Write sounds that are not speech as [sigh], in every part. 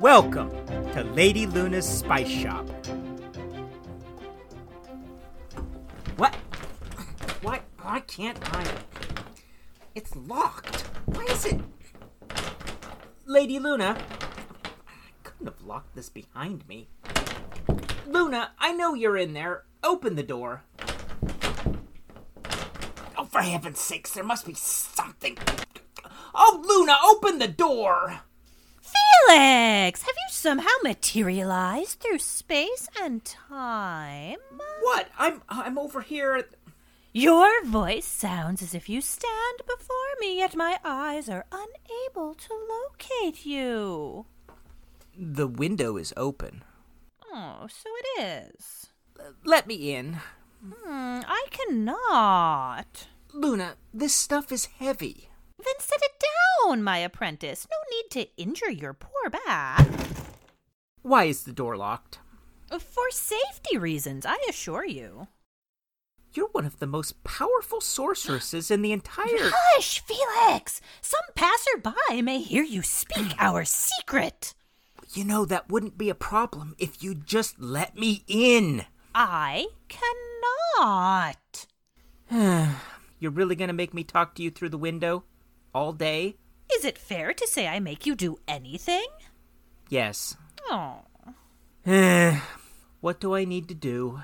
Welcome to Lady Luna's Spice Shop. What? Why? Why can't I? It's locked. Why is it? Lady Luna, I couldn't have locked this behind me. Luna, I know you're in there. Open the door. Oh, for heaven's sakes, there must be something. Oh, Luna, open the door! Felix, have you somehow materialized through space and time? What? I'm I'm over here. Your voice sounds as if you stand before me, yet my eyes are unable to locate you. The window is open. Oh, so it is. Let me in. Hmm, I cannot. Luna, this stuff is heavy. Then set it down, my apprentice. No need to injure your poor back. Why is the door locked? Uh, for safety reasons, I assure you. You're one of the most powerful sorceresses in the entire. [gasps] Hush, Felix! Some passerby may hear you speak [clears throat] our secret. You know, that wouldn't be a problem if you'd just let me in. I cannot. [sighs] You're really gonna make me talk to you through the window? All day? Is it fair to say I make you do anything? Yes. Oh, what do I need to do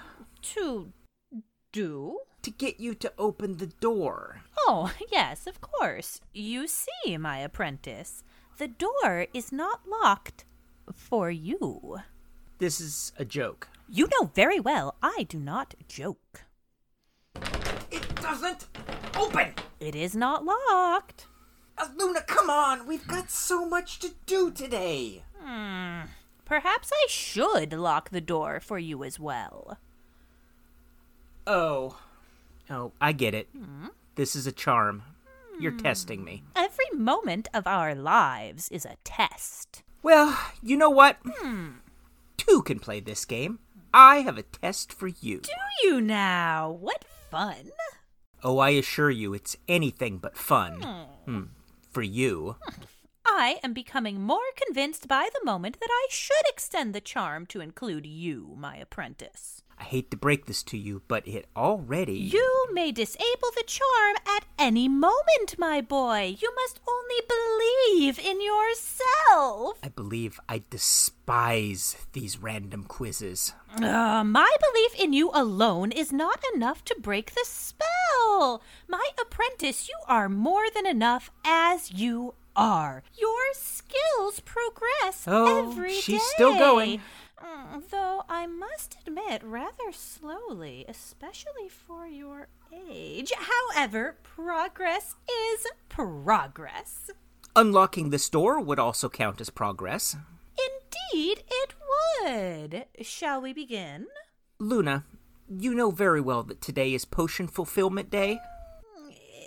to do? to get you to open the door? Oh, yes, of course. You see, my apprentice, the door is not locked for you. This is a joke. You know very well I do not joke. It doesn't open! It is not locked. Uh, Luna, come on! We've got so much to do today! Hmm. Perhaps I should lock the door for you as well. Oh. Oh, I get it. Hmm? This is a charm. You're testing me. Every moment of our lives is a test. Well, you know what? Two can play this game. I have a test for you. Do you now? What fun! Oh, I assure you, it's anything but fun. Hmm. For you. I am becoming more convinced by the moment that I should extend the charm to include you, my apprentice. I hate to break this to you, but it already. You may disable the charm at any moment, my boy. You must only believe in yourself. I believe I despise these random quizzes. Uh, my belief in you alone is not enough to break the spell. My apprentice, you are more than enough as you are. Your skills progress Oh, every day. she's still going. Mm, Though I must admit, rather slowly, especially for your age. However, progress is progress. Unlocking this door would also count as progress. Indeed, it would. Shall we begin? Luna, you know very well that today is Potion Fulfillment Day.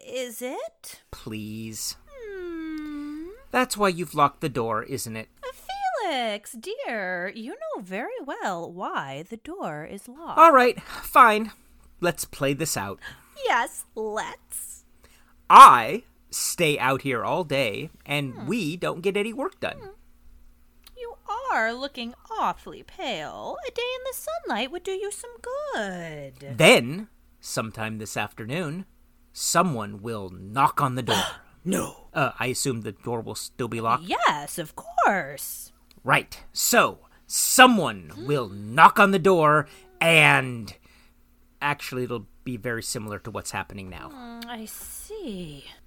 Is it? Please. Hmm. That's why you've locked the door, isn't it? Felix, dear, you know very well why the door is locked. All right, fine. Let's play this out. yes, let's. I stay out here all day, and we don't get any work done. You are looking awfully pale. A day in the sunlight would do you some good. Then, sometime this afternoon, someone will knock on the door. [gasps] No. Uh, I assume the door will still be locked. Yes, of course. Right. So, someone will knock on the door, and actually, it'll be very similar to what's happening now. Mm, I see.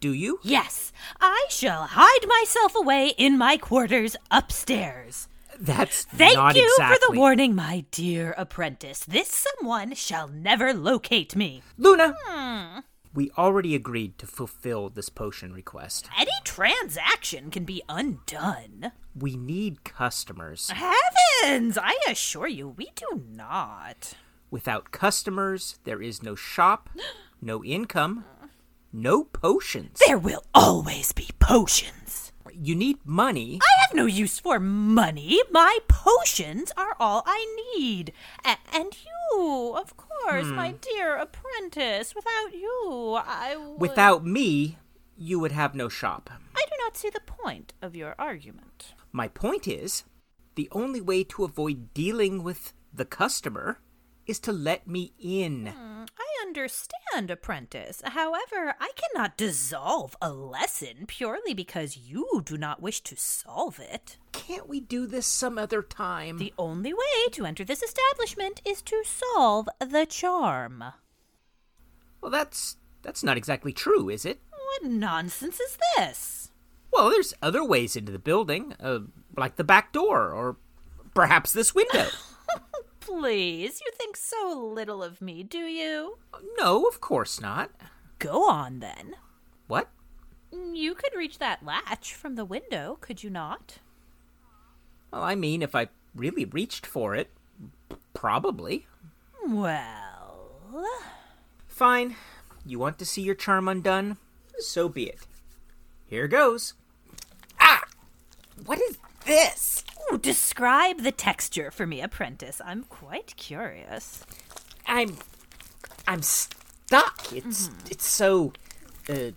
Do you? Yes, I shall hide myself away in my quarters upstairs. That's Thank you exactly. for the warning, my dear apprentice. This someone shall never locate me. Luna, Hmm. we already agreed to fulfill this potion request. Any transaction can be undone. We need customers. Heavens! I assure you, we do not. Without customers, there is no shop, [gasps] no income, no potions. There will always be potions. You need money. I have no use for money. My potions are all I need. A- and you, of course, my hmm. dear apprentice. Without you, I would... Without me, you would have no shop. I do not see the point of your argument. My point is, the only way to avoid dealing with the customer is to let me in. I understand, apprentice. However, I cannot dissolve a lesson purely because you do not wish to solve it. Can't we do this some other time? The only way to enter this establishment is to solve the charm. Well, that's that's not exactly true, is it? What nonsense is this? Well, there's other ways into the building, uh, like the back door, or perhaps this window. [laughs] Please, you think so little of me, do you? no, of course not. Go on then. What? You could reach that latch from the window, could you not? Well, I mean, if I really reached for it, probably. Well, Fine. You want to see your charm undone? So be it. Here goes. Ah! What is this? Describe the texture for me, apprentice. I'm quite curious. I'm I'm stuck. It's it's so uh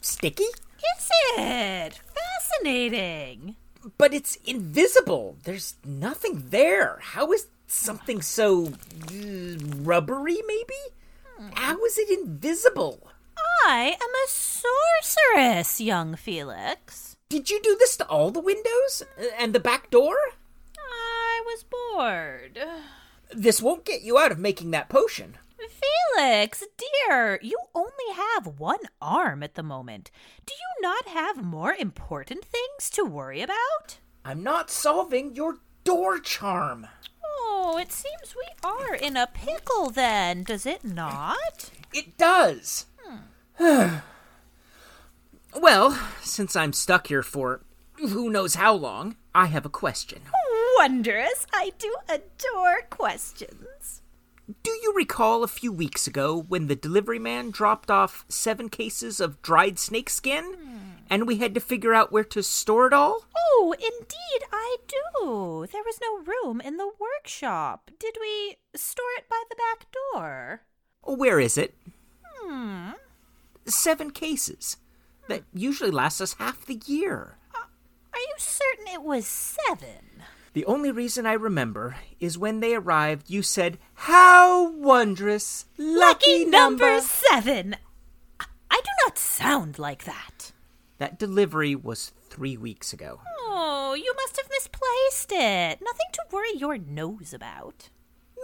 sticky, Is it? Fascinating. but it's invisible. There's nothing there. How is something so uh, rubbery maybe? How is it invisible? I am a sorceress, young Felix. Did you do this to all the windows Uh, and the back door? I was bored. This won't get you out of making that potion. Felix, dear, you only have one arm at the moment. Do you not have more important things to worry about? I'm not solving your door charm. Oh, it seems we are in a pickle then, does it not? It does. [sighs] [sighs] well, since I'm stuck here for who knows how long, I have a question. Wondrous. I do adore questions. Do you recall a few weeks ago when the delivery man dropped off seven cases of dried snake skin and we had to figure out where to store it all? Oh, indeed, I do. There was no room in the workshop. Did we store it by the back door? Where is it? Hmm. Seven cases. That usually lasts us half the year. Are you certain it was seven? The only reason I remember is when they arrived, you said, How wondrous! Lucky, number! seven. I- I do not sound like that. That delivery was three weeks ago. Oh, you must have misplaced it. Nothing to worry your nose about.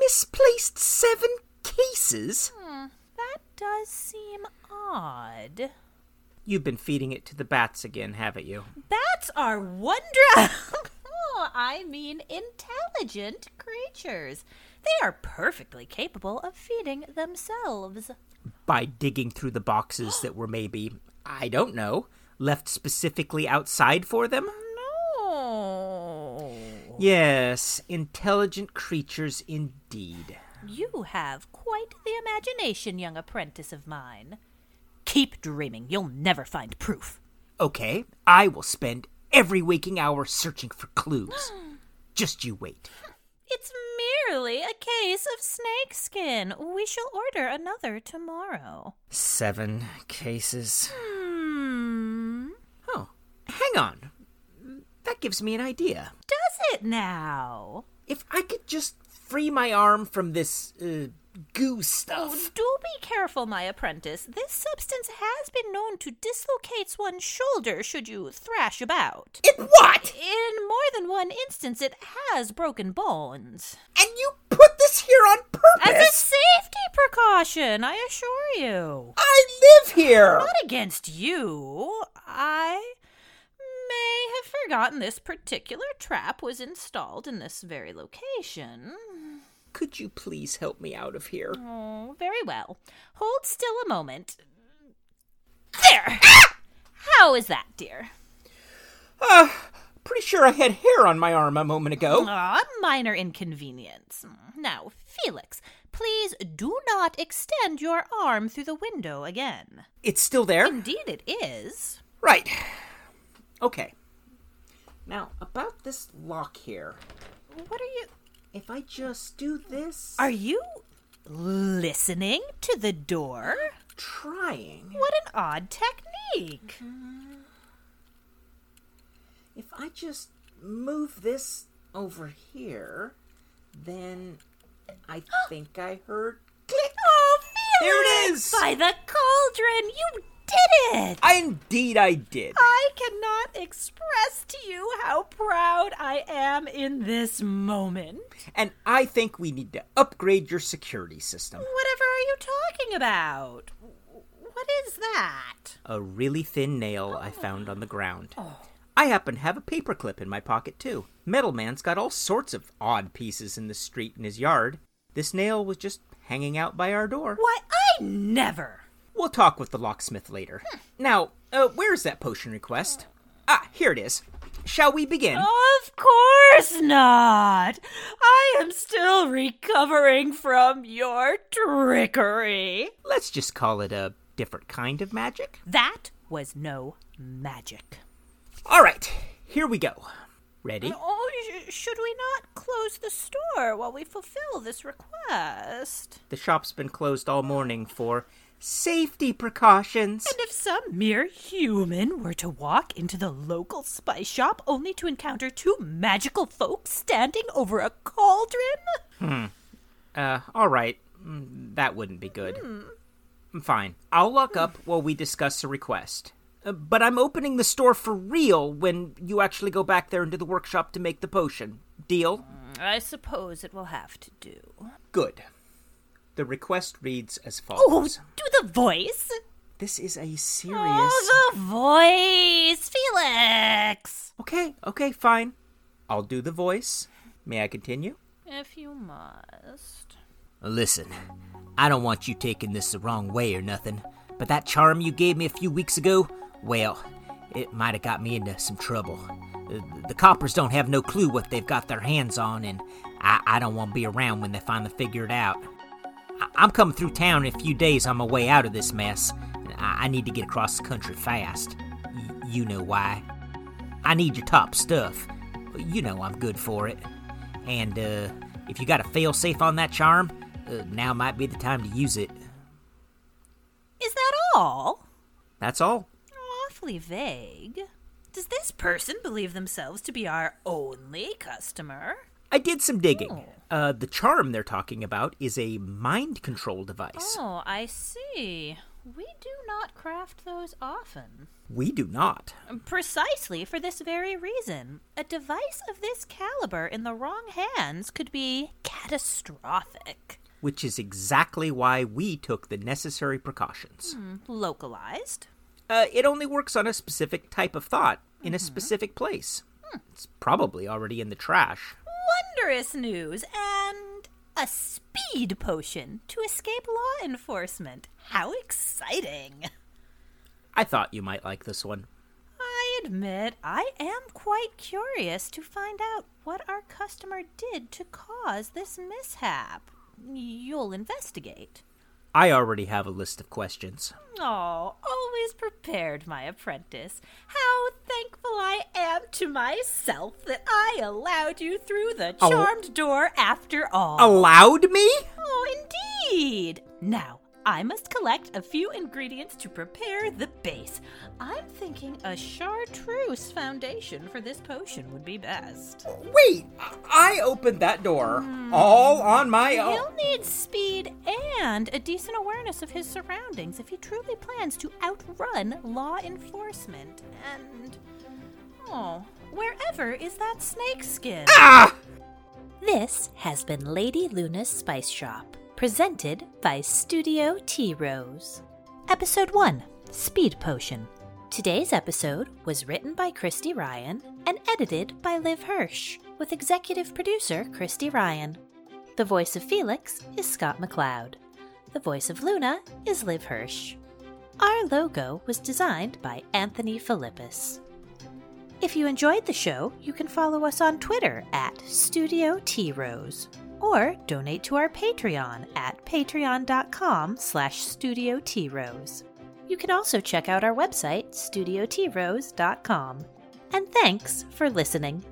Misplaced seven cases? Hmm, that does seem odd. You've been feeding it to the bats again, haven't you? Bats are wondrous. [laughs] oh, I mean, intelligent creatures. They are perfectly capable of feeding themselves. By digging through the boxes that were maybe, I don't know, left specifically outside for them? No. Yes, intelligent creatures indeed. You have quite the imagination, young apprentice of mine. Keep dreaming. You'll never find proof. Okay, I will spend every waking hour searching for clues. [gasps] Just you wait. It's merely a case of snakeskin. We shall order another tomorrow. Seven cases. Hmm. Oh, hang on. That gives me an idea. Does it now? If I could just free my arm from this uh, goo Oh, stuff. do be careful, my apprentice. This substance has been known to dislocate one's shoulder should you thrash about. It what? In more than one instance, it has broken bones. And you put this here on purpose? As a safety precaution, I assure you. I live here! Not against you. I may have forgotten this particular trap was installed in this very location. Could you please help me out of here? Oh, very well. Hold still a moment. There! How is that, dear? Uh, pretty sure I had hair on my arm a moment ago. Ah, minor inconvenience. Now, Felix, please do not extend your arm through the window again. It's still there? Indeed, it is. Right. Okay. Now, about this lock here. What are you. If I just do this. Are you listening to the door? trying. What an odd technique. Mm-hmm. If I just move this over here, then I [gasps] think I heard click. Oh, Felix! There it is! By the cauldron! You did it! I, indeed, I did. I cannot express to you how proud I am in this moment. And I think we need to upgrade your security system. Whatever are you talking about? What is that? A really thin nail I found on the ground. Oh. I happen to have a paperclip in my pocket, too. Metal Man's got all sorts of odd pieces in the street in his yard. This nail was just hanging out by our door. Why, I never. We'll talk with the locksmith later. Now, uh, where's that potion request? Ah, here it is. Shall we begin? Of course not. I am still recovering from your trickery. Let's just call it a different kind of magic. That was no magic. All right, here we go. Ready? Oh, sh- should we not close the store while we fulfill this request? The shop's been closed all morning for safety precautions. And if some mere human were to walk into the local spice shop only to encounter two magical folks standing over a cauldron? Hmm. Uh, all right. Mm, That wouldn't be good. Hmm. Fine. I'll lock up while we discuss the request. Uh, but I'm opening the store for real when you actually go back there into the workshop to make the potion. Deal? I suppose it will have to do. Good. The request reads as follows. Oh, follows. do the voice. This is a serious. Oh, the voice, Felix. Okay, okay, fine. I'll do the voice. May I continue? If you must. Listen, I don't want you taking this the wrong way or nothing, but that charm you gave me a few weeks ago, well, it might have got me into some trouble. The, the coppers don't have no clue what they've got their hands on, and I, I don't want to be around when they finally figure it out. I'm coming through town in a few days on my way out of this mess. I, I need to get across the country fast. Y- you know why. I need your top stuff. You know I'm good for it. And uh, if you got a fail safe on that charm, uh, now might be the time to use it. Is that all? That's all. Awfully vague. Does this person believe themselves to be our only customer? I did some digging. Uh, the charm they're talking about is a mind control device. Oh, I see. We do not craft those often. We do not. Precisely for this very reason. A device of this caliber in the wrong hands could be catastrophic. Which is exactly why we took the necessary precautions. Localized. Uh, it only works on a specific type of thought in a specific place. It's probably already in the trash. News and a speed potion to escape law enforcement. How exciting! I thought you might like this one. I admit I am quite curious to find out what our customer did to cause this mishap. You'll investigate. I already have a list of questions. Oh, always prepared, my apprentice. How thankful I am to myself that I allowed you through the Oh. charmed door after all. Allowed me? Oh, indeed. Now, I must collect a few ingredients to prepare the base. I'm thinking a chartreuse foundation for this potion would be best. Wait, I I opened that door all on my own. He'll need speed and a decent awareness of his surroundings if he truly plans to outrun law enforcement. And. Oh, wherever is that snake skin? Ah! This has been Lady Luna's Spice Shop, presented by Studio T Rose. Episode 1 Speed Potion. Today's episode was written by Christy Ryan and edited by Liv Hirsch, with executive producer Christy Ryan. The voice of Felix is Scott McLeod. The voice of Luna is Liv Hirsch. Our logo was designed by Anthony Philippus. If you enjoyed the show, you can follow us on Twitter at Studio T Rose or donate to our Patreon at patreon.com slash Studio T Rose. You can also check out our website, studiotrose.com. And thanks for listening.